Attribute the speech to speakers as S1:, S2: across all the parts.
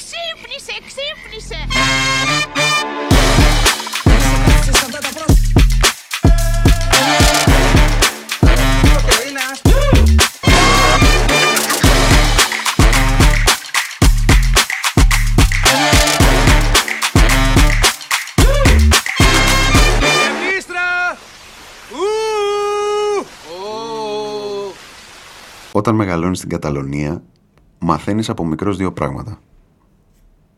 S1: Ξύπνησε, ξύπνησε!
S2: Όταν μεγαλώνεις στην Καταλωνία, μαθαίνεις από μικρός δύο πράγματα.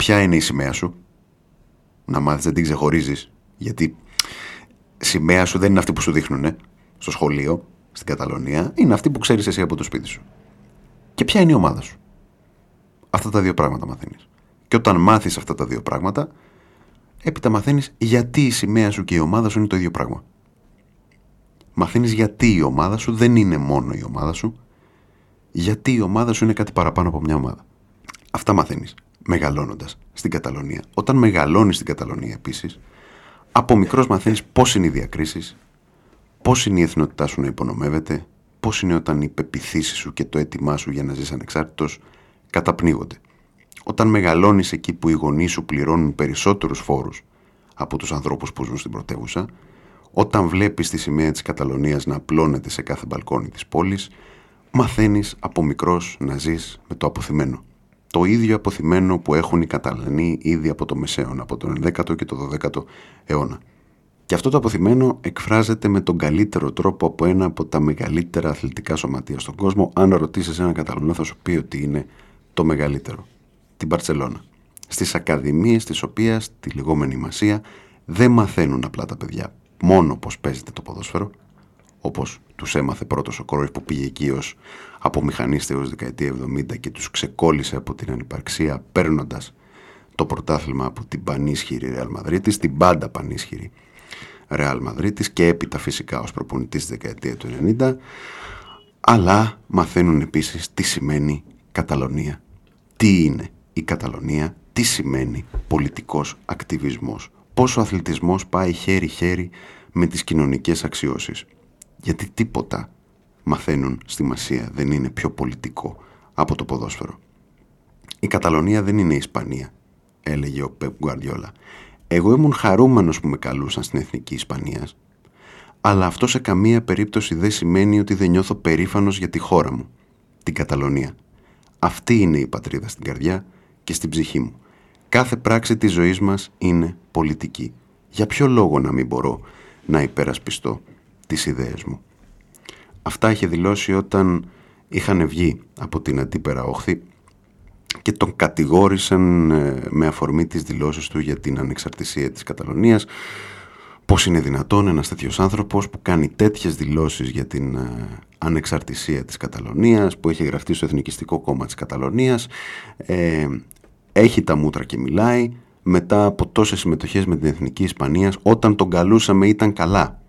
S2: Ποια είναι η σημαία σου; Να μάθεις δεν την ξεχωρίζεις. Γιατί σημαία σου δεν είναι αυτή που σου δείχνουν στο σχολείο, στην Καταλωνία. Είναι αυτή που ξέρεις εσύ από το σπίτι σου. Και ποια είναι η ομάδα σου; Αυτά τα δύο πράγματα μαθαίνεις. Και όταν μάθεις αυτά τα δύο πράγματα, έπειτα μαθαίνεις γιατί η σημαία σου και η ομάδα σου είναι το ίδιο πράγμα. Μαθαίνεις γιατί η ομάδα σου δεν είναι μόνο η ομάδα σου, γιατί η ομάδα σου είναι κάτι παραπάνω από μια ομάδα. Αυτά μαθαίνεις μεγαλώνοντας στην Καταλωνία. Όταν μεγαλώνεις στην Καταλωνία επίσης, από μικρός μαθαίνεις πώς είναι οι διακρίσεις, πώς είναι η εθνότητά σου να υπονομεύεται, πώς είναι όταν οι πεπιθήσεις σου και το αίτημά σου για να ζεις ανεξάρτητος καταπνίγονται. Όταν μεγαλώνεις εκεί που οι γονείς σου πληρώνουν περισσότερους φόρους από τους ανθρώπους που ζουν στην πρωτεύουσα, όταν βλέπεις τη σημαία της Καταλωνίας να απλώνεται σε κάθε μπαλκόνι της πόλης, μαθαίνεις από μικρός να ζεις με το αποθυμένο. Το ίδιο αποθυμένο που έχουν οι Καταλανοί ήδη από το Μεσαίωνα, από τον 11ο και το 12ο αιώνα. Και αυτό το αποθυμένο εκφράζεται με τον καλύτερο τρόπο από ένα από τα μεγαλύτερα αθλητικά σωματεία στον κόσμο. Αν ρωτήσεις έναν Καταλανό θα σου πει ότι είναι το μεγαλύτερο. Την Παρσελώνα. Στις ακαδημίες της οποίας, τη λεγόμενη Μασία, δεν μαθαίνουν απλά τα παιδιά μόνο πώς παίζεται το ποδόσφαιρο, όπως τους έμαθε πρώτος ο Κρόιφ που πήγε εκεί ως από μηχανίστε ως δεκαετία 70 και τους ξεκόλλησε από την ανυπαρξία παίρνοντας το πρωτάθλημα από την πανίσχυρη Ρεάλ Μαδρίτης, την πάντα πανίσχυρη Ρεάλ Μαδρίτης και έπειτα φυσικά ως προπονητής στη δεκαετία του 90 αλλά μαθαίνουν επίσης τι σημαίνει Καταλωνία. Τι είναι η Καταλωνία, τι σημαίνει πολιτικός ακτιβισμός, πόσο ο αθλητισμός πάει χέρι-χέρι με τις κοινωνικές αξιώσεις γιατί τίποτα μαθαίνουν στη Μασία δεν είναι πιο πολιτικό από το ποδόσφαιρο. Η Καταλωνία δεν είναι η Ισπανία, έλεγε ο Πεπ Γκουαρδιόλα. Εγώ ήμουν χαρούμενος που με καλούσαν στην Εθνική Ισπανίας, αλλά αυτό σε καμία περίπτωση δεν σημαίνει ότι δεν νιώθω περήφανος για τη χώρα μου, την Καταλωνία. Αυτή είναι η πατρίδα στην καρδιά και στην ψυχή μου. Κάθε πράξη της ζωής μας είναι πολιτική. Για ποιο λόγο να μην μπορώ να υπερασπιστώ τις ιδέες μου; Αυτά είχε δηλώσει όταν είχαν βγει από την αντίπερα όχθη και τον κατηγόρησαν ε, με αφορμή τις δηλώσεις του για την ανεξαρτησία της Καταλωνίας πώς είναι δυνατόν ένας τέτοιος άνθρωπος που κάνει τέτοιες δηλώσεις για την ε, ανεξαρτησία της Καταλωνίας που έχει γραφτεί στο Εθνικιστικό Κόμμα της Καταλωνίας ε, έχει τα μούτρα και μιλάει μετά από τόσες συμμετοχές με την Εθνική Ισπανία όταν τον καλούσαμε ήταν καλά.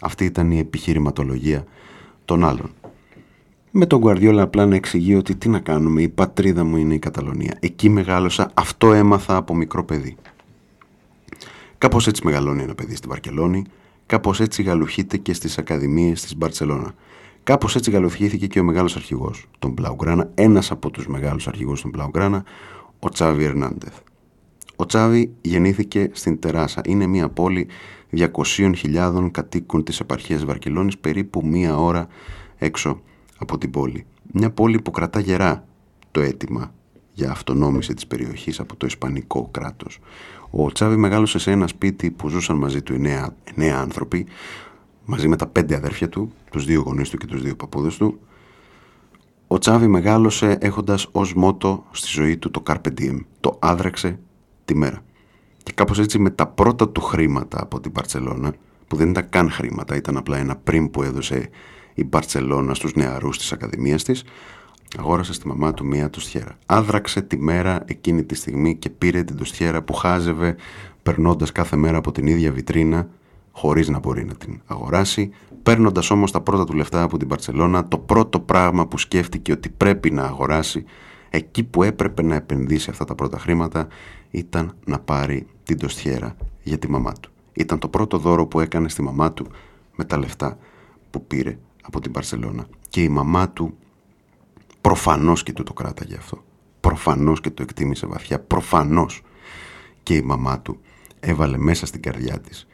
S2: Αυτή ήταν η επιχειρηματολογία των άλλων. Με τον Γκουαρδιόλα απλά να εξηγεί ότι τι να κάνουμε, η πατρίδα μου είναι η Καταλωνία. Εκεί μεγάλωσα, αυτό έμαθα από μικρό παιδί. Κάπως έτσι μεγαλώνει ένα παιδί στη Βαρκελόνη, κάπως έτσι γαλουχείται και στις ακαδημίες της Μπαρτσελώνα. Κάπως έτσι γαλουχήθηκε και ο μεγάλος αρχηγός των Μπλαουγκράνα, ένας από τους μεγάλους αρχηγούς των Μπλαουγκράνα, ο Τσάβι Ερνάντεθ. Ο Τσάβι γεννήθηκε στην Τεράσα. Είναι μια πόλη 200.000 κατοίκων της επαρχίας Βαρκελόνης περίπου μία ώρα έξω από την πόλη. Μια πόλη που κρατά γερά το αίτημα για αυτονόμηση της περιοχής από το Ισπανικό κράτος. Ο Τσάβη μεγάλωσε σε ένα σπίτι που ζούσαν μαζί του εννέα, εννέα άνθρωποι, μαζί με τα πέντε αδέρφια του, τους δύο γονείς του και τους δύο παππούδες του. Ο Τσάβη μεγάλωσε έχοντας ως μότο στη ζωή του το Carpe Diem, το άδραξε τη μέρα. Και κάπως έτσι με τα πρώτα του χρήματα από την Παρσελώνα, που δεν ήταν καν χρήματα, ήταν απλά ένα πριν που έδωσε η Μπαρτσελώνα στους νεαρούς της Ακαδημίας της, αγόρασε στη μαμά του μία τουστιέρα. Άδραξε τη μέρα εκείνη τη στιγμή και πήρε την τουστιέρα που χάζευε περνώντας κάθε μέρα από την ίδια βιτρίνα χωρίς να μπορεί να την αγοράσει, παίρνοντας όμως τα πρώτα του λεφτά από την Μπαρτσελώνα, το πρώτο πράγμα που σκέφτηκε ότι πρέπει να αγοράσει, εκεί που έπρεπε να επενδύσει αυτά τα πρώτα χρήματα, ήταν να πάρει την τοστιέρα για τη μαμά του. Ήταν το πρώτο δώρο που έκανε στη μαμά του με τα λεφτά που πήρε από την Παρσελώνα. Και η μαμά του προφανώς και του το κράταγε αυτό. προφανώς και το εκτίμησε βαθιά, προφανώς και η μαμά του έβαλε μέσα στην καρδιά της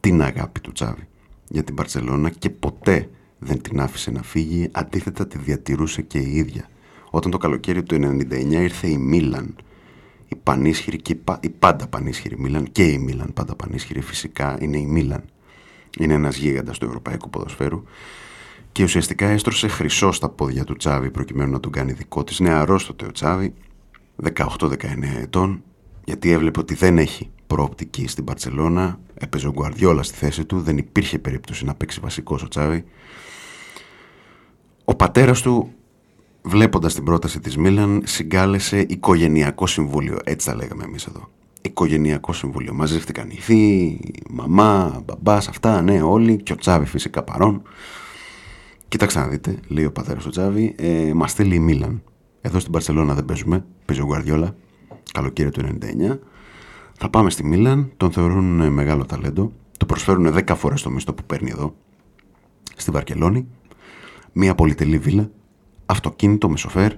S2: την αγάπη του Τσάβη για την Παρσελώνα και ποτέ δεν την άφησε να φύγει, αντίθετα τη διατηρούσε και η ίδια. Όταν το καλοκαίρι του 1999 ήρθε η Μίλαν, η πανίσχυρη και η πάντα πανίσχυρη Μίλαν και η Μίλαν πάντα πανίσχυρη φυσικά είναι η Μίλαν. Είναι ένας γίγαντας του ευρωπαϊκού ποδοσφαίρου και ουσιαστικά έστρωσε χρυσό στα πόδια του Τσάβη προκειμένου να τον κάνει δικό της. Νεαρός τότε ο Τσάβη, 18-19 ετών, γιατί έβλεπε ότι δεν έχει προοπτική στην Παρσελώνα, έπαιζε ο Γκουαρδιόλα στη θέση του, δεν υπήρχε περίπτωση να παίξει βασικός ο Τσάβη. Ο πατέρας του, βλέποντας την πρόταση της Μίλαν, συγκάλεσε οικογενειακό συμβούλιο, έτσι τα λέγαμε εμείς εδώ. Οικογενειακό συμβούλιο. Μαζεύτηκαν οι θείοι, μαμά, μπαμπάς, αυτά, ναι, όλοι, και ο Τσάβη φυσικά παρόν. Κοίταξε να δείτε, λέει ο πατέρας του Τσάβη, ε, μας στέλνει η Μίλαν. Εδώ στην Παρσελώνα δεν παίζουμε, παίζει ο Γκουαρδιόλα, καλοκαίρι του 99. Θα πάμε στη Μίλαν, τον θεωρούν ε, μεγάλο ταλέντο, του προσφέρουν 10 φορές το μισθό που παίρνει εδώ, στη Βαρκελόνη, μια πολυτελή βίλα, αυτοκίνητο με σοφέρ,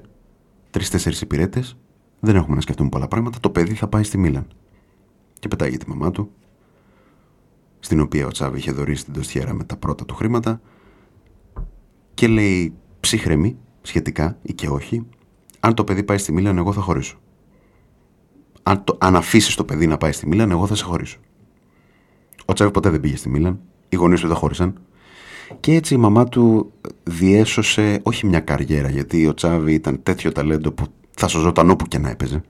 S2: τρει-τέσσερι υπηρέτες, δεν έχουμε να σκεφτούμε πολλά πράγματα. Το παιδί θα πάει στη Μίλαν. Και πετάγει τη μαμά του, στην οποία ο Τσάβη είχε δωρήσει την τοστιέρα με τα πρώτα του χρήματα, και λέει ψύχρεμη σχετικά ή και όχι, αν το παιδί πάει στη Μίλαν, εγώ θα χωρίσω. Αν, το, αν αφήσεις το παιδί να πάει στη Μίλαν, εγώ θα σε χωρίσω. Ο Τσάβη ποτέ δεν πήγε στη Μίλαν, οι γονείς του δεν χώρισαν. Και έτσι η μαμά του διέσωσε όχι μια καριέρα, γιατί ο Τσάβη ήταν τέτοιο ταλέντο που θα σωζόταν όπου και να έπαιζε.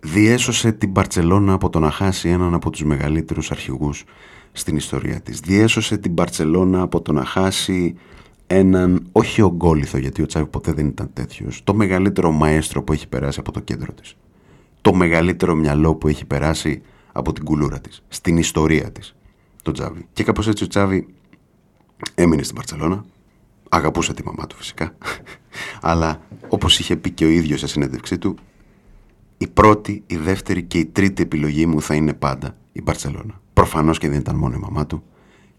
S2: Διέσωσε την Μπαρτσελώνα από το να χάσει έναν από τους μεγαλύτερους αρχηγούς στην ιστορία της. Διέσωσε την Μπαρτσελώνα από το να χάσει έναν, όχι ογκόλυθο γιατί ο Τσάβη ποτέ δεν ήταν τέτοιος, το μεγαλύτερο μαέστρο που έχει περάσει από το κέντρο της. Το μεγαλύτερο μυαλό που έχει περάσει από την κουλούρα της, στην ιστορία της, το Τσάβη. Και κάπως έτσι ο Τσάβη έμεινε στην Μπαρτσελώνα, αγαπούσε τη μαμά του φυσικά, αλλά όπως είχε πει και ο ίδιος σε συνέντευξή του, η πρώτη, η δεύτερη και η τρίτη επιλογή μου θα είναι πάντα η Μπαρτσελώνα. Προφανώς και δεν ήταν μόνο η μαμά του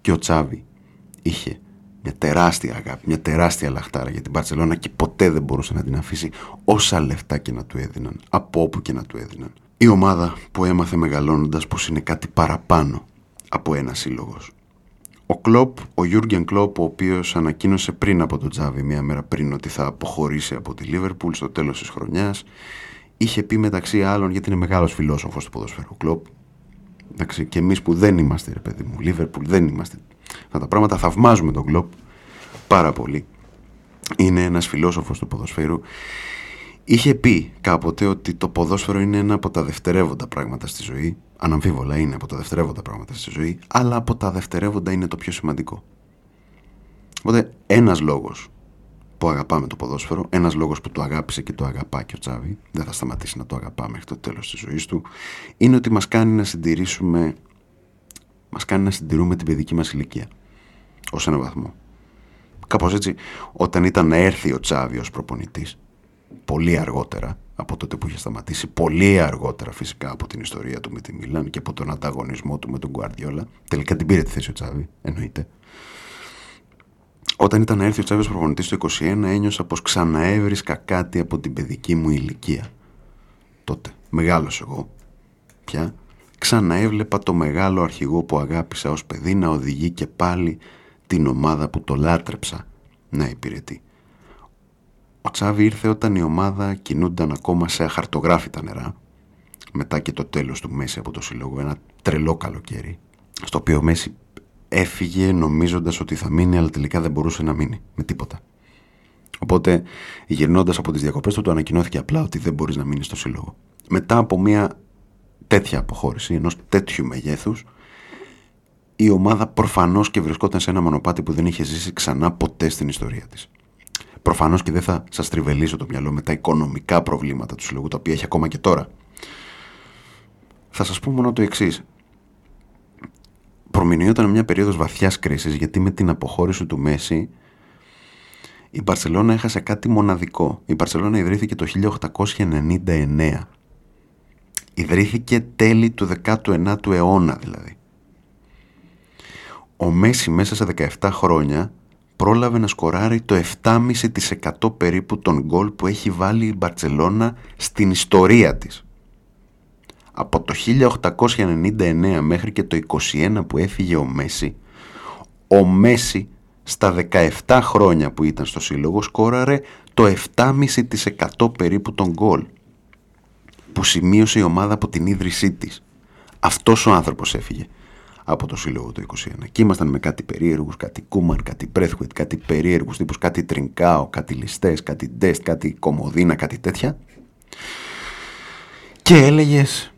S2: και ο Τσάβη είχε μια τεράστια αγάπη, μια τεράστια λαχτάρα για την Μπαρτσελώνα και ποτέ δεν μπορούσε να την αφήσει όσα λεφτά και να του έδιναν, από όπου και να του έδιναν. Η ομάδα που έμαθε μεγαλώνοντας πως είναι κάτι παραπάνω από ένα σύλλογος. Ο Κλόπ, ο Γιούργεν Κλόπ, ο οποίος ανακοίνωσε πριν από τον Τζάβι, μία μέρα πριν, ότι θα αποχωρήσει από τη Λίβερπουλ στο τέλος της χρονιάς, είχε πει μεταξύ άλλων, γιατί είναι μεγάλος φιλόσοφος του ποδοσφαίρου Κλόπ, Εντάξει, και εμείς που δεν είμαστε, ρε παιδί μου, Λίβερπουλ, δεν είμαστε. Αυτά τα πράγματα θαυμάζουμε τον Κλοπ πάρα πολύ. Είναι ένας φιλόσοφος του ποδοσφαίρου. Είχε πει κάποτε ότι το ποδόσφαιρο είναι ένα από τα δευτερεύοντα πράγματα στη ζωή. Αναμφίβολα είναι από τα δευτερεύοντα πράγματα στη ζωή, αλλά από τα δευτερεύοντα είναι το πιο σημαντικό. Οπότε ένας λόγος που αγαπάμε το ποδόσφαιρο, ένας λόγος που το αγάπησε και το αγαπά και ο Τσάβη, δεν θα σταματήσει να το αγαπά μέχρι το τέλος της ζωής του, είναι ότι μας κάνει να συντηρήσουμε, μας κάνει να συντηρούμε την παιδική μας ηλικία. Ω ένα βαθμό. Κάπως έτσι, όταν ήταν να έρθει ο Τσάβη ως προπονητής, πολύ αργότερα από τότε που είχε σταματήσει, πολύ αργότερα φυσικά από την ιστορία του με τη Μίλαν και από τον ανταγωνισμό του με τον Γκουαρδιόλα. Τελικά την πήρε τη θέση ο Τσάβη, εννοείται. Όταν ήταν να έρθει ο Τσάβης προπονητής το 21, ένιωσα πως ξαναέβρισκα κάτι από την παιδική μου ηλικία. Τότε, μεγάλος εγώ, πια, ξαναέβλεπα το μεγάλο αρχηγό που αγάπησα ως παιδί να οδηγεί και πάλι την ομάδα που το λάτρεψα να υπηρετεί. Ο Τσάβη ήρθε όταν η ομάδα κινούνταν ακόμα σε αχαρτογράφητα νερά, μετά και το τέλος του Μέση από το Σύλλογο, ένα τρελό καλοκαίρι, στο οποίο ο Μέση έφυγε νομίζοντας ότι θα μείνει αλλά τελικά δεν μπορούσε να μείνει με τίποτα. Οπότε γυρνώντας από τις διακοπές του του ανακοινώθηκε απλά ότι δεν μπορείς να μείνεις στο σύλλογο. Μετά από μια τέτοια αποχώρηση ενός τέτοιου μεγέθους η ομάδα προφανώς και βρισκόταν σε ένα μονοπάτι που δεν είχε ζήσει ξανά ποτέ στην ιστορία της. Προφανώς και δεν θα σας τριβελίσω το μυαλό με τα οικονομικά προβλήματα του συλλογού τα οποία έχει ακόμα και τώρα. Θα σας πω μόνο το εξής προμηνιόταν μια περίοδος βαθιάς κρίσης γιατί με την αποχώρηση του Μέση η Μπαρσελόνα έχασε κάτι μοναδικό. Η Μπαρσελόνα ιδρύθηκε το 1899. Ιδρύθηκε τέλη του 19ου αιώνα δηλαδή. Ο Μέση μέσα σε 17 χρόνια πρόλαβε να σκοράρει το 7,5% περίπου των γκολ που έχει βάλει η Μπαρτσελώνα στην ιστορία της. Από το 1899 μέχρι και το 21 που έφυγε ο Μέση, ο Μέση στα 17 χρόνια που ήταν στο σύλλογο σκόραρε το 7,5% περίπου των γκολ που σημείωσε η ομάδα από την ίδρυσή της. Αυτός ο άνθρωπος έφυγε από το σύλλογο το 21. Και ήμασταν με κάτι περίεργους, κάτι Κούμαν, κάτι Πρέθουιτ, κάτι περίεργους τύπους, κάτι Τρινκάο, κάτι Λιστές, κάτι Ντέστ, κάτι Κομοδίνα, κάτι τέτοια. Και έλεγες,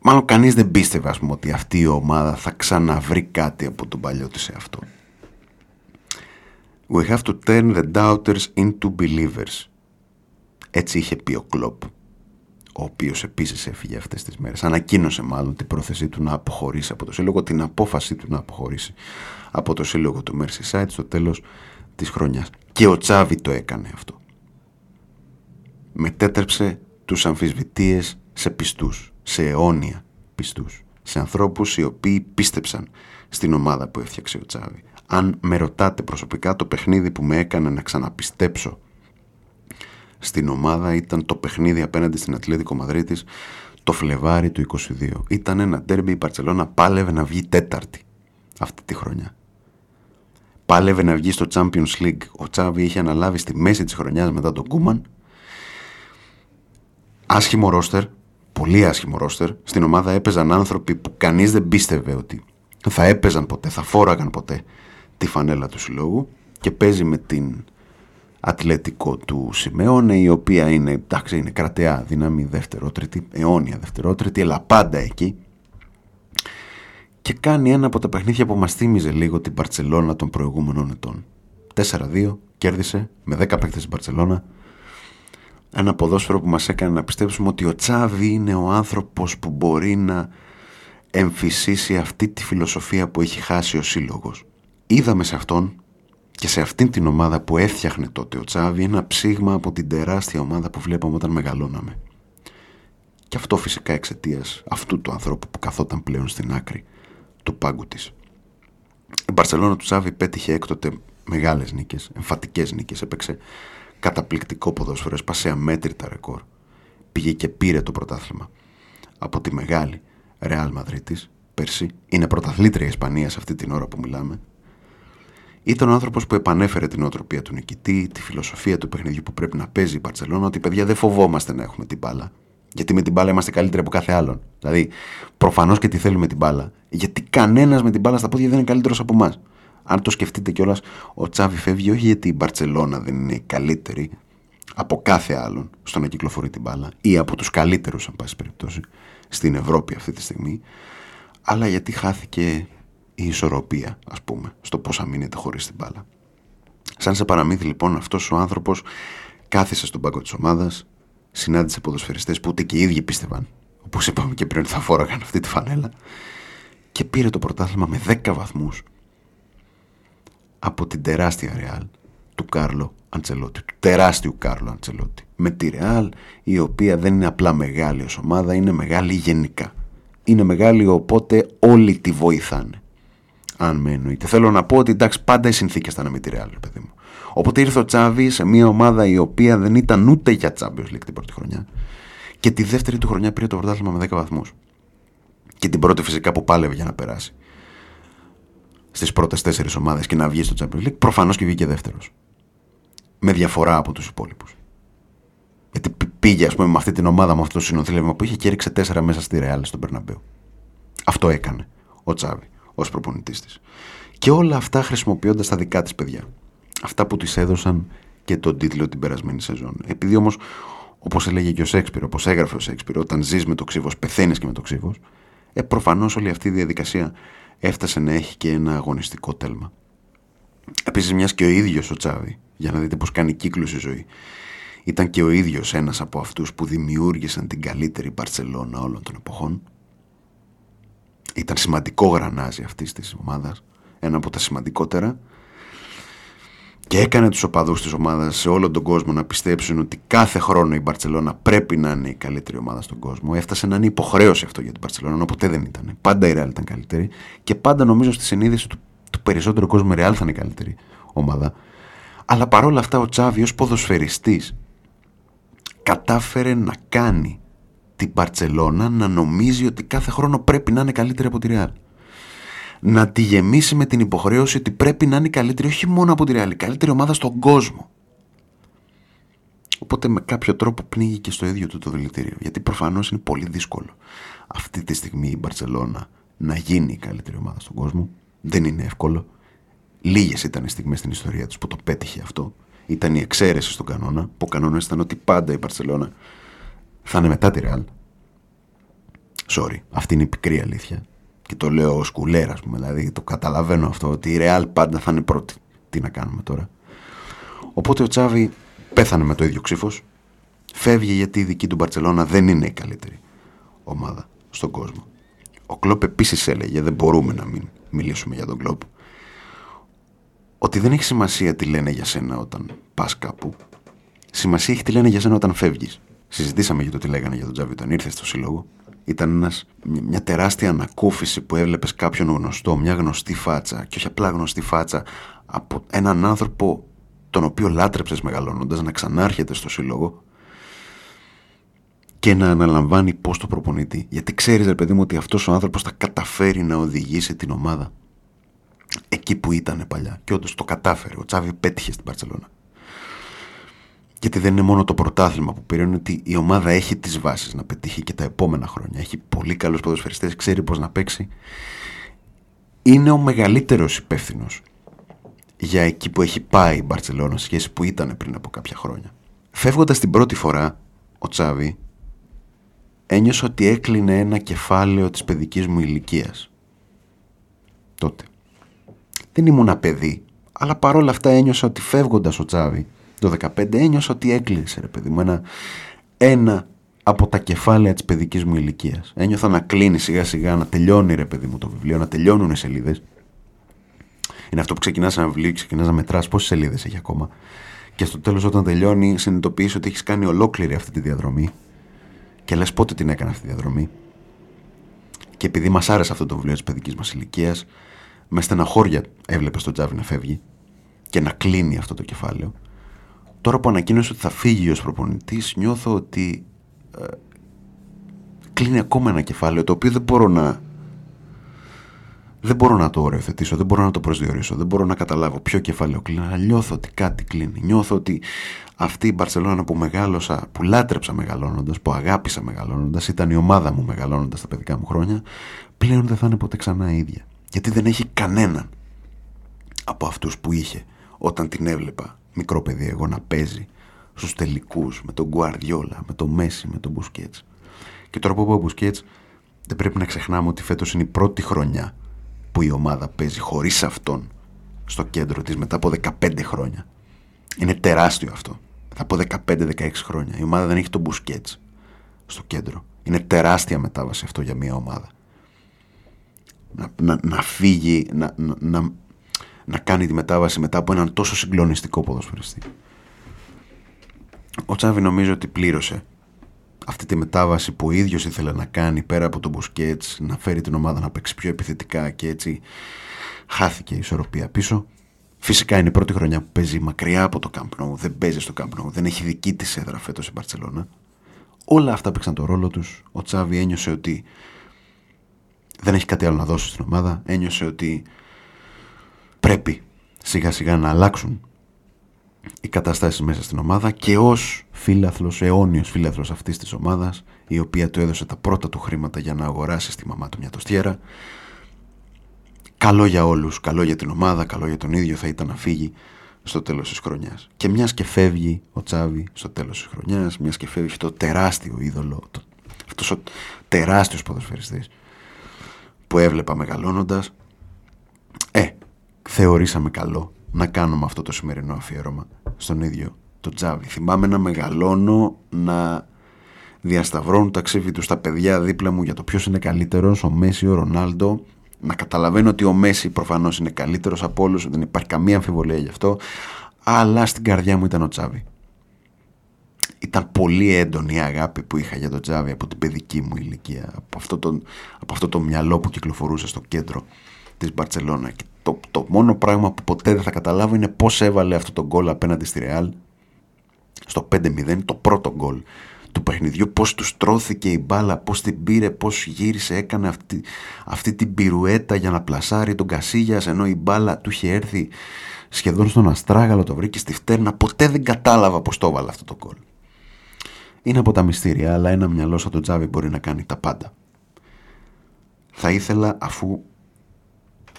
S2: μάλλον κανείς δεν πίστευε ας πούμε ότι αυτή η ομάδα θα ξαναβρει κάτι από τον παλιό της εαυτό. We have to turn the doubters into believers. Έτσι είχε πει ο Κλόπ ο οποίος επίσης έφυγε αυτές τις μέρες. Ανακοίνωσε μάλλον την πρόθεσή του να αποχωρήσει από το σύλλογο, την απόφασή του να αποχωρήσει από το σύλλογο του Merseyside στο τέλος της χρονιάς. Και ο Τσάβη το έκανε αυτό. Μετέτρεψε τους αμφισβητείε σε πιστούς, σε αιώνια πιστούς, σε ανθρώπους οι οποίοι πίστεψαν στην ομάδα που έφτιαξε ο Τσάβη. Αν με ρωτάτε προσωπικά το παιχνίδι που με έκανε να ξαναπιστέψω στην ομάδα ήταν το παιχνίδι απέναντι στην Ατλέτικο Μαδρίτης το Φλεβάρι του 22. Ήταν ένα τέρμπι η Παρσελώνα πάλευε να βγει τέταρτη αυτή τη χρονιά. Πάλευε να βγει στο Champions League. Ο Τσάβη είχε αναλάβει στη μέση της χρονιάς μετά τον Κούμαν. Άσχημο ρόστερ, πολύ άσχημο ρόστερ. Στην ομάδα έπαιζαν άνθρωποι που κανείς δεν πίστευε ότι θα έπαιζαν ποτέ, θα φόραγαν ποτέ τη φανέλα του συλλόγου και παίζει με την Ατλετικό του Σιμεώνε, η οποία είναι, εντάξει, είναι κρατεά δύναμη δευτερότριτη, αιώνια δευτερότριτη, αλλά πάντα εκεί. Και κάνει ένα από τα παιχνίδια που μας θύμιζε λίγο την Μπαρτσελώνα των προηγούμενων ετών. 4-2, κέρδισε με 10 παίκτες στην Μπαρτσελώνα. Ένα ποδόσφαιρο που μας έκανε να πιστέψουμε ότι ο Τσάβη είναι ο άνθρωπος που μπορεί να εμφυσίσει αυτή τη φιλοσοφία που έχει χάσει ο σύλλογος. Είδαμε σε αυτόν και σε αυτήν την ομάδα που έφτιαχνε τότε ο Τσάβη ένα ψήγμα από την τεράστια ομάδα που βλέπαμε όταν μεγαλώναμε. Και αυτό φυσικά εξαιτίας αυτού του ανθρώπου που καθόταν πλέον στην άκρη του πάγκου της. Η Μπαρσελόνα του Τσάβη πέτυχε έκτοτε μεγάλες νίκες, εμφατικές νίκες, έπαιξε καταπληκτικό ποδόσφαιρο, έσπασε αμέτρητα ρεκόρ. Πήγε και πήρε το πρωτάθλημα από τη μεγάλη Ρεάλ Μαδρίτης πέρσι. Είναι πρωταθλήτρια η Ισπανίας σε αυτή την ώρα που μιλάμε ήταν ο άνθρωπος που επανέφερε την οτροπία του νικητή, τη φιλοσοφία του παιχνιδιού που πρέπει να παίζει η Παρσελόνα, ότι παιδιά δεν φοβόμαστε να έχουμε την μπάλα. Γιατί με την μπάλα είμαστε καλύτεροι από κάθε άλλον. Δηλαδή, προφανώς και τη θέλουμε την μπάλα. Γιατί κανένας με την μπάλα στα πόδια δεν είναι καλύτερος από εμάς. Αν το σκεφτείτε κιόλας, ο Τσάβη φεύγει όχι γιατί η Μπαρσελόνα δεν είναι καλύτερη από κάθε άλλον στο να κυκλοφορεί την μπάλα ή από τους καλύτερους, αν πάση περιπτώσει, στην Ευρώπη αυτή τη στιγμή, αλλά γιατί χάθηκε η ισορροπία, ας πούμε, στο πώς αμήνεται χωρίς την μπάλα. Σαν σε παραμύθι λοιπόν αυτός ο άνθρωπος κάθισε στον πάγκο της ομάδας, συνάντησε ποδοσφαιριστές που ούτε και οι ίδιοι πίστευαν, όπως είπαμε και πριν θα φόραγαν αυτή τη φανέλα, και πήρε το πρωτάθλημα με 10 βαθμούς από την τεράστια Ρεάλ του Κάρλο Αντσελότη, του τεράστιου Κάρλο Αντσελότη. Με τη Ρεάλ η οποία δεν είναι απλά μεγάλη ως ομάδα, είναι μεγάλη γενικά. Είναι μεγάλη οπότε όλοι τη βοηθάνε αν με εννοείται. Θέλω να πω ότι εντάξει, πάντα οι συνθήκες ήταν με τη Real, παιδί μου. Οπότε ήρθε ο Τσάβη σε μια ομάδα η οποία δεν ήταν ούτε για Champions League την πρώτη χρονιά. Και τη δεύτερη του χρονιά πήρε το πρωτάθλημα με 10 βαθμούς. Και την πρώτη φυσικά που πάλευε για να περάσει στις πρώτες τέσσερις ομάδες και να βγει στο Champions League, προφανώς και βγήκε δεύτερος. Με διαφορά από τους υπόλοιπους. Γιατί πήγε, ας πούμε, με αυτή την ομάδα, με αυτό το συνοθήλευμα που είχε και έριξε τέσσερα μέσα στη Real στον Περναμπέου. Αυτό έκανε ο Τσάβη ως προπονητής της. Και όλα αυτά χρησιμοποιώντας τα δικά της παιδιά. Αυτά που της έδωσαν και τον τίτλο την περασμένη σεζόν. Επειδή όμως, όπως έλεγε και ο Σέξπιρο, όπως έγραφε ο Σέξπιρο, όταν ζεις με το ξύβος, πεθαίνεις και με το ξύβος, ε, προφανώς όλη αυτή η διαδικασία έφτασε να έχει και ένα αγωνιστικό τέλμα. Επίσης, μιας και ο ίδιος ο Τσάβη, για να δείτε πώς κάνει κύκλος η ζωή, ήταν και ο ίδιος ένας από αυτούς που δημιούργησαν την καλύτερη Μπαρσελόνα όλων των εποχών, ήταν σημαντικό γρανάζι αυτής της ομάδας, ένα από τα σημαντικότερα. Και έκανε τους οπαδούς της ομάδας σε όλο τον κόσμο να πιστέψουν ότι κάθε χρόνο η Μπαρσελόνα πρέπει να είναι η καλύτερη ομάδα στον κόσμο. Έφτασε να είναι υποχρέωση αυτό για την Μπαρσελόνα, ενώ ποτέ δεν ήταν. Πάντα η Ρεάλ ήταν καλύτερη και πάντα νομίζω στη συνείδηση του, του περισσότερο κόσμο, η Ρεάλ θα είναι η καλύτερη ομάδα. Αλλά παρόλα αυτά ο Τσάβη ως ποδοσφαιριστής κατάφερε να κάνει την Μπαρτσελώνα να νομίζει ότι κάθε χρόνο πρέπει να είναι καλύτερη από τη Ρεάλ. Να τη γεμίσει με την υποχρέωση ότι πρέπει να είναι η καλύτερη όχι μόνο από τη Ρεάλ, η καλύτερη ομάδα στον κόσμο. Οπότε με κάποιο τρόπο πνίγει και στο ίδιο του το δηλητήριο. Γιατί προφανώς είναι πολύ δύσκολο αυτή τη στιγμή η Μπαρσελόνα να γίνει η καλύτερη ομάδα στον κόσμο. Δεν είναι εύκολο. Λίγες ήταν οι στιγμές στην ιστορία τους που το πέτυχε αυτό. Ήταν η εξαίρεση στον κανόνα. Που ο κανόνας ήταν ότι πάντα η Μπαρσελόνα θα είναι μετά τη Ρεάλ. Sorry, αυτή είναι η πικρή αλήθεια. Και το λέω ως κουλέρας, ας πούμε. Δηλαδή το καταλαβαίνω αυτό ότι η Ρεάλ πάντα θα είναι πρώτη. Τι να κάνουμε τώρα. Οπότε ο Τσάβη πέθανε με το ίδιο ξύφος. Φεύγει γιατί η δική του Μπαρσελόνα δεν είναι η καλύτερη ομάδα στον κόσμο. Ο Κλόπ επίσης έλεγε, δεν μπορούμε να μην μιλήσουμε για τον Κλόπ, ότι δεν έχει σημασία τι λένε για σένα όταν πας κάπου. Σημασία έχει τι λένε για σένα όταν φεύγεις. Συζητήσαμε για το τι λέγανε για τον Τζάβι όταν ήρθε στο σύλλογο. Ήταν ένας, μια τεράστια ανακούφιση που έβλεπες κάποιον γνωστό, μια γνωστή φάτσα, και όχι απλά γνωστή φάτσα, από έναν άνθρωπο τον οποίο λάτρεψες μεγαλώνοντας να ξανάρχεται στο σύλλογο και να αναλαμβάνει πώς το προπονητή. Γιατί ξέρεις, ρε παιδί μου, ότι αυτός ο άνθρωπος θα καταφέρει να οδηγήσει την ομάδα εκεί που ήταν παλιά. Και όντως το κατάφερε. Ο Τσάβη πέτυχε στην Παρσελώνα. Γιατί δεν είναι μόνο το πρωτάθλημα που πήρε, είναι ότι η ομάδα έχει τις βάσεις να πετύχει και τα επόμενα χρόνια. Έχει πολύ καλούς ποδοσφαιριστές, ξέρει πώς να παίξει. Είναι ο μεγαλύτερος υπεύθυνος για εκεί που έχει πάει η Μπαρσελόνα σχέση που ήταν πριν από κάποια χρόνια. Φεύγοντας την πρώτη φορά, ο Τσάβη ένιωσα ότι έκλεινε ένα κεφάλαιο της παιδικής μου ηλικίας. Τότε. Δεν ήμουν παιδί, αλλά παρόλα αυτά ένιωσα ότι φεύγοντας ο Τσάβη το 15 ένιωσα ότι έκλεισε ρε παιδί μου ένα, ένα από τα κεφάλαια της παιδικής μου ηλικίας. Ένιωθα να κλείνει σιγά σιγά, να τελειώνει ρε παιδί μου το βιβλίο, να τελειώνουν οι σελίδες. Είναι αυτό που ξεκινάς ένα βιβλίο και ξεκινάς να μετράς πόσες σελίδες έχει ακόμα. Και στο τέλος όταν τελειώνει συνειδητοποιείς ότι έχεις κάνει ολόκληρη αυτή τη διαδρομή και λες πότε την έκανα αυτή τη διαδρομή. Και επειδή μας άρεσε αυτό το βιβλίο της παιδικής μας ηλικίας, με στεναχώρια έβλεπες τον Τζάβι να φεύγει και να κλείνει αυτό το κεφάλαιο. Τώρα που ανακοίνωσε ότι θα φύγει ως προπονητής, νιώθω ότι ε, κλείνει ακόμα ένα κεφάλαιο το οποίο δεν μπορώ να δεν μπορώ να το οριοθετήσω, δεν μπορώ να το προσδιορίσω, δεν μπορώ να καταλάβω ποιο κεφάλαιο κλείνει, αλλά νιώθω ότι κάτι κλείνει. Νιώθω ότι αυτή η Μπαρσελόνα που μεγάλωσα, που λάτρεψα μεγαλώνοντας, που αγάπησα μεγαλώνοντας, ήταν η ομάδα μου μεγαλώνοντας τα παιδικά μου χρόνια, πλέον δεν θα είναι ποτέ ξανά ίδια. Γιατί δεν έχει κανέναν από αυτούς που είχε όταν την έβλεπα μικρό παιδί εγώ να παίζει στους τελικούς με τον Γκουαρδιόλα, με τον Μέση, με τον Μπουσκέτ. Και τώρα που είπα ο Μπουσκέτ, δεν πρέπει να ξεχνάμε ότι φέτος είναι η πρώτη χρονιά που η ομάδα παίζει χωρίς αυτόν στο κέντρο της μετά από 15 χρόνια. Είναι τεράστιο αυτό. Μετά από 15-16 χρόνια. Η ομάδα δεν έχει τον Μπουσκέτ στο κέντρο. Είναι τεράστια μετάβαση αυτό για μια ομάδα. Να, να, να φύγει, να, να, να κάνει τη μετάβαση μετά από έναν τόσο συγκλονιστικό ποδοσφαιριστή. Ο Τσάβη νομίζω ότι πλήρωσε αυτή τη μετάβαση που ο ίδιος ήθελε να κάνει πέρα από τον Μπουσκέτς, να φέρει την ομάδα να παίξει πιο επιθετικά και έτσι χάθηκε η ισορροπία πίσω. Φυσικά είναι η πρώτη χρονιά που παίζει μακριά από το Camp Nou, δεν παίζει στο Camp Nou, δεν έχει δική της έδρα φέτος η Μπαρτσελώνα. Όλα αυτά παίξαν το ρόλο τους. Ο Τσάβη ένιωσε ότι δεν έχει κάτι άλλο να δώσει στην ομάδα. Ένιωσε ότι πρέπει σιγά σιγά να αλλάξουν οι καταστάσεις μέσα στην ομάδα και ως φίλαθλος, αιώνιος φίλαθλος αυτής της ομάδας η οποία του έδωσε τα πρώτα του χρήματα για να αγοράσει στη μαμά του μια τοστιέρα καλό για όλους, καλό για την ομάδα, καλό για τον ίδιο θα ήταν να φύγει στο τέλος της χρονιάς. Και μιας και φεύγει ο Τσάβη στο τέλος της χρονιάς, μιας και φεύγει το τεράστιο είδωλο, το, αυτός ο τεράστιος ποδοσφαιριστής που έβλεπα μεγαλώνοντας, ε, θεωρήσαμε καλό να κάνουμε αυτό το σημερινό αφιέρωμα στον ίδιο τον Τζάβι. Θυμάμαι να μεγαλώνω, να διασταυρώνουν τα ξύφη του στα παιδιά δίπλα μου για το ποιος είναι καλύτερος, ο Μέση ή ο Ρονάλντο. Να καταλαβαίνω ότι ο Μέση προφανώς είναι καλύτερος από όλους, δεν υπάρχει καμία αμφιβολία γι' αυτό. Αλλά στην καρδιά μου ήταν ο Τζάβι. Ήταν πολύ έντονη η αγάπη που είχα για τον Τζάβι από την παιδική μου ηλικία. Από αυτό το, από αυτό το μυαλό που κυκλοφορούσε στο κέντρο της Μπαρτσελώνα το, το μόνο πράγμα που ποτέ δεν θα καταλάβω είναι πώς έβαλε αυτό το γκολ απέναντι στη Ρεάλ στο 5-0, το πρώτο γκολ του παιχνιδιού, πώς τους στρώθηκε η μπάλα, πώς την πήρε, πώς γύρισε, έκανε αυτή, αυτή την πυρουέτα για να πλασάρει τον Κασίγιας ενώ η μπάλα του είχε έρθει σχεδόν στον αστράγαλο, το βρήκε στη φτέρνα, ποτέ δεν κατάλαβα πώς το έβαλε αυτό το γκολ. Είναι από τα μυστήρια, αλλά ένα μυαλό σαν το Τζάβι μπορεί να κάνει τα πάντα. Θα ήθελα αφού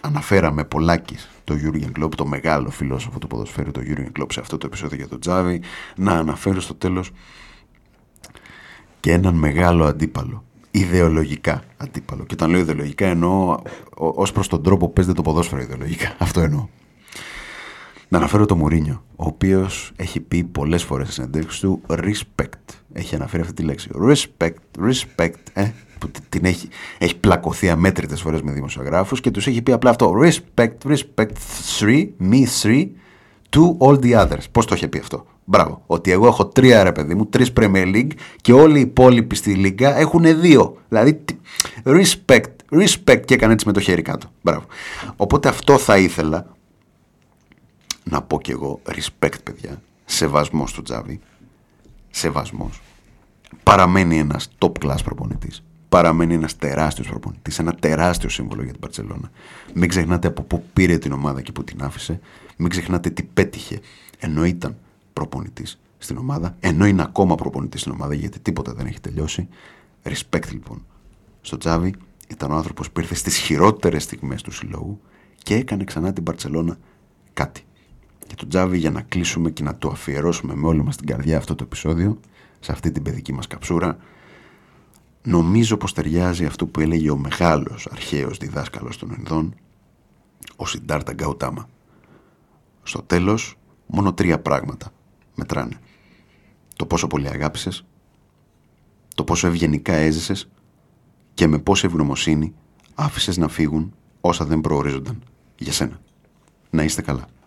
S2: αναφέραμε πολλάκι το Jurgen Klopp, το μεγάλο φιλόσοφο του ποδοσφαίρου, το Jurgen Klopp σε αυτό το επεισόδιο για τον Τζάβι, να αναφέρω στο τέλος και έναν μεγάλο αντίπαλο. Ιδεολογικά αντίπαλο. Και όταν λέω ιδεολογικά εννοώ ως προς τον τρόπο που παίζεται το ποδόσφαιρο ιδεολογικά. Αυτό εννοώ. Να αναφέρω το Μουρίνιο, ο οποίος έχει πει πολλές φορές στις συνεντεύξεις του respect. Έχει αναφέρει αυτή τη λέξη. Respect, respect, ε, που την έχει, έχει πλακωθεί αμέτρητες φορές με δημοσιογράφους και τους έχει πει απλά αυτό. Respect, respect, three, me three, to all the others. Πώς το είχε πει αυτό; Μπράβο. Ότι εγώ έχω τρία ρε παιδί μου, τρεις Premier League και όλοι οι υπόλοιποι στη Λίγκα έχουν δύο. Δηλαδή, respect, respect και έκανε έτσι με το χέρι κάτω. Μπράβο. Οπότε αυτό θα ήθελα να πω κι εγώ. Respect, παιδιά. Σεβασμός στο Τζάβι. Σεβασμός. Παραμένει ένας top class προπονητής. Παραμένει ένας τεράστιος προπονητής. Ένα τεράστιο σύμβολο για την Παρσελώνα. Μην ξεχνάτε από πού πήρε την ομάδα και πού την άφησε. Μην ξεχνάτε τι πέτυχε ενώ ήταν προπονητής στην ομάδα, ενώ είναι ακόμα προπονητής στην ομάδα γιατί τίποτα δεν έχει τελειώσει. Respect λοιπόν στο Τζάβι. Ήταν ο άνθρωπος που ήρθε στις χειρότερες στιγμές του συλλόγου και έκανε ξανά την Παρσελώνα κάτι. Και το Τζάβι για να κλείσουμε και να το αφιερώσουμε με όλη μας την καρδιά αυτό το επεισόδιο, σε αυτή την παιδική μας καψούρα, νομίζω πως ταιριάζει αυτό που έλεγε ο μεγάλος αρχαίος διδάσκαλος των Ινδών, ο Σιντάρτα Γκαουτάμα. Στο τέλος, μόνο τρία πράγματα μετράνε. Το πόσο πολύ αγάπησες, το πόσο ευγενικά έζησες και με πόση ευγνωμοσύνη άφησες να φύγουν όσα δεν προορίζονταν για σένα. Να είστε καλά.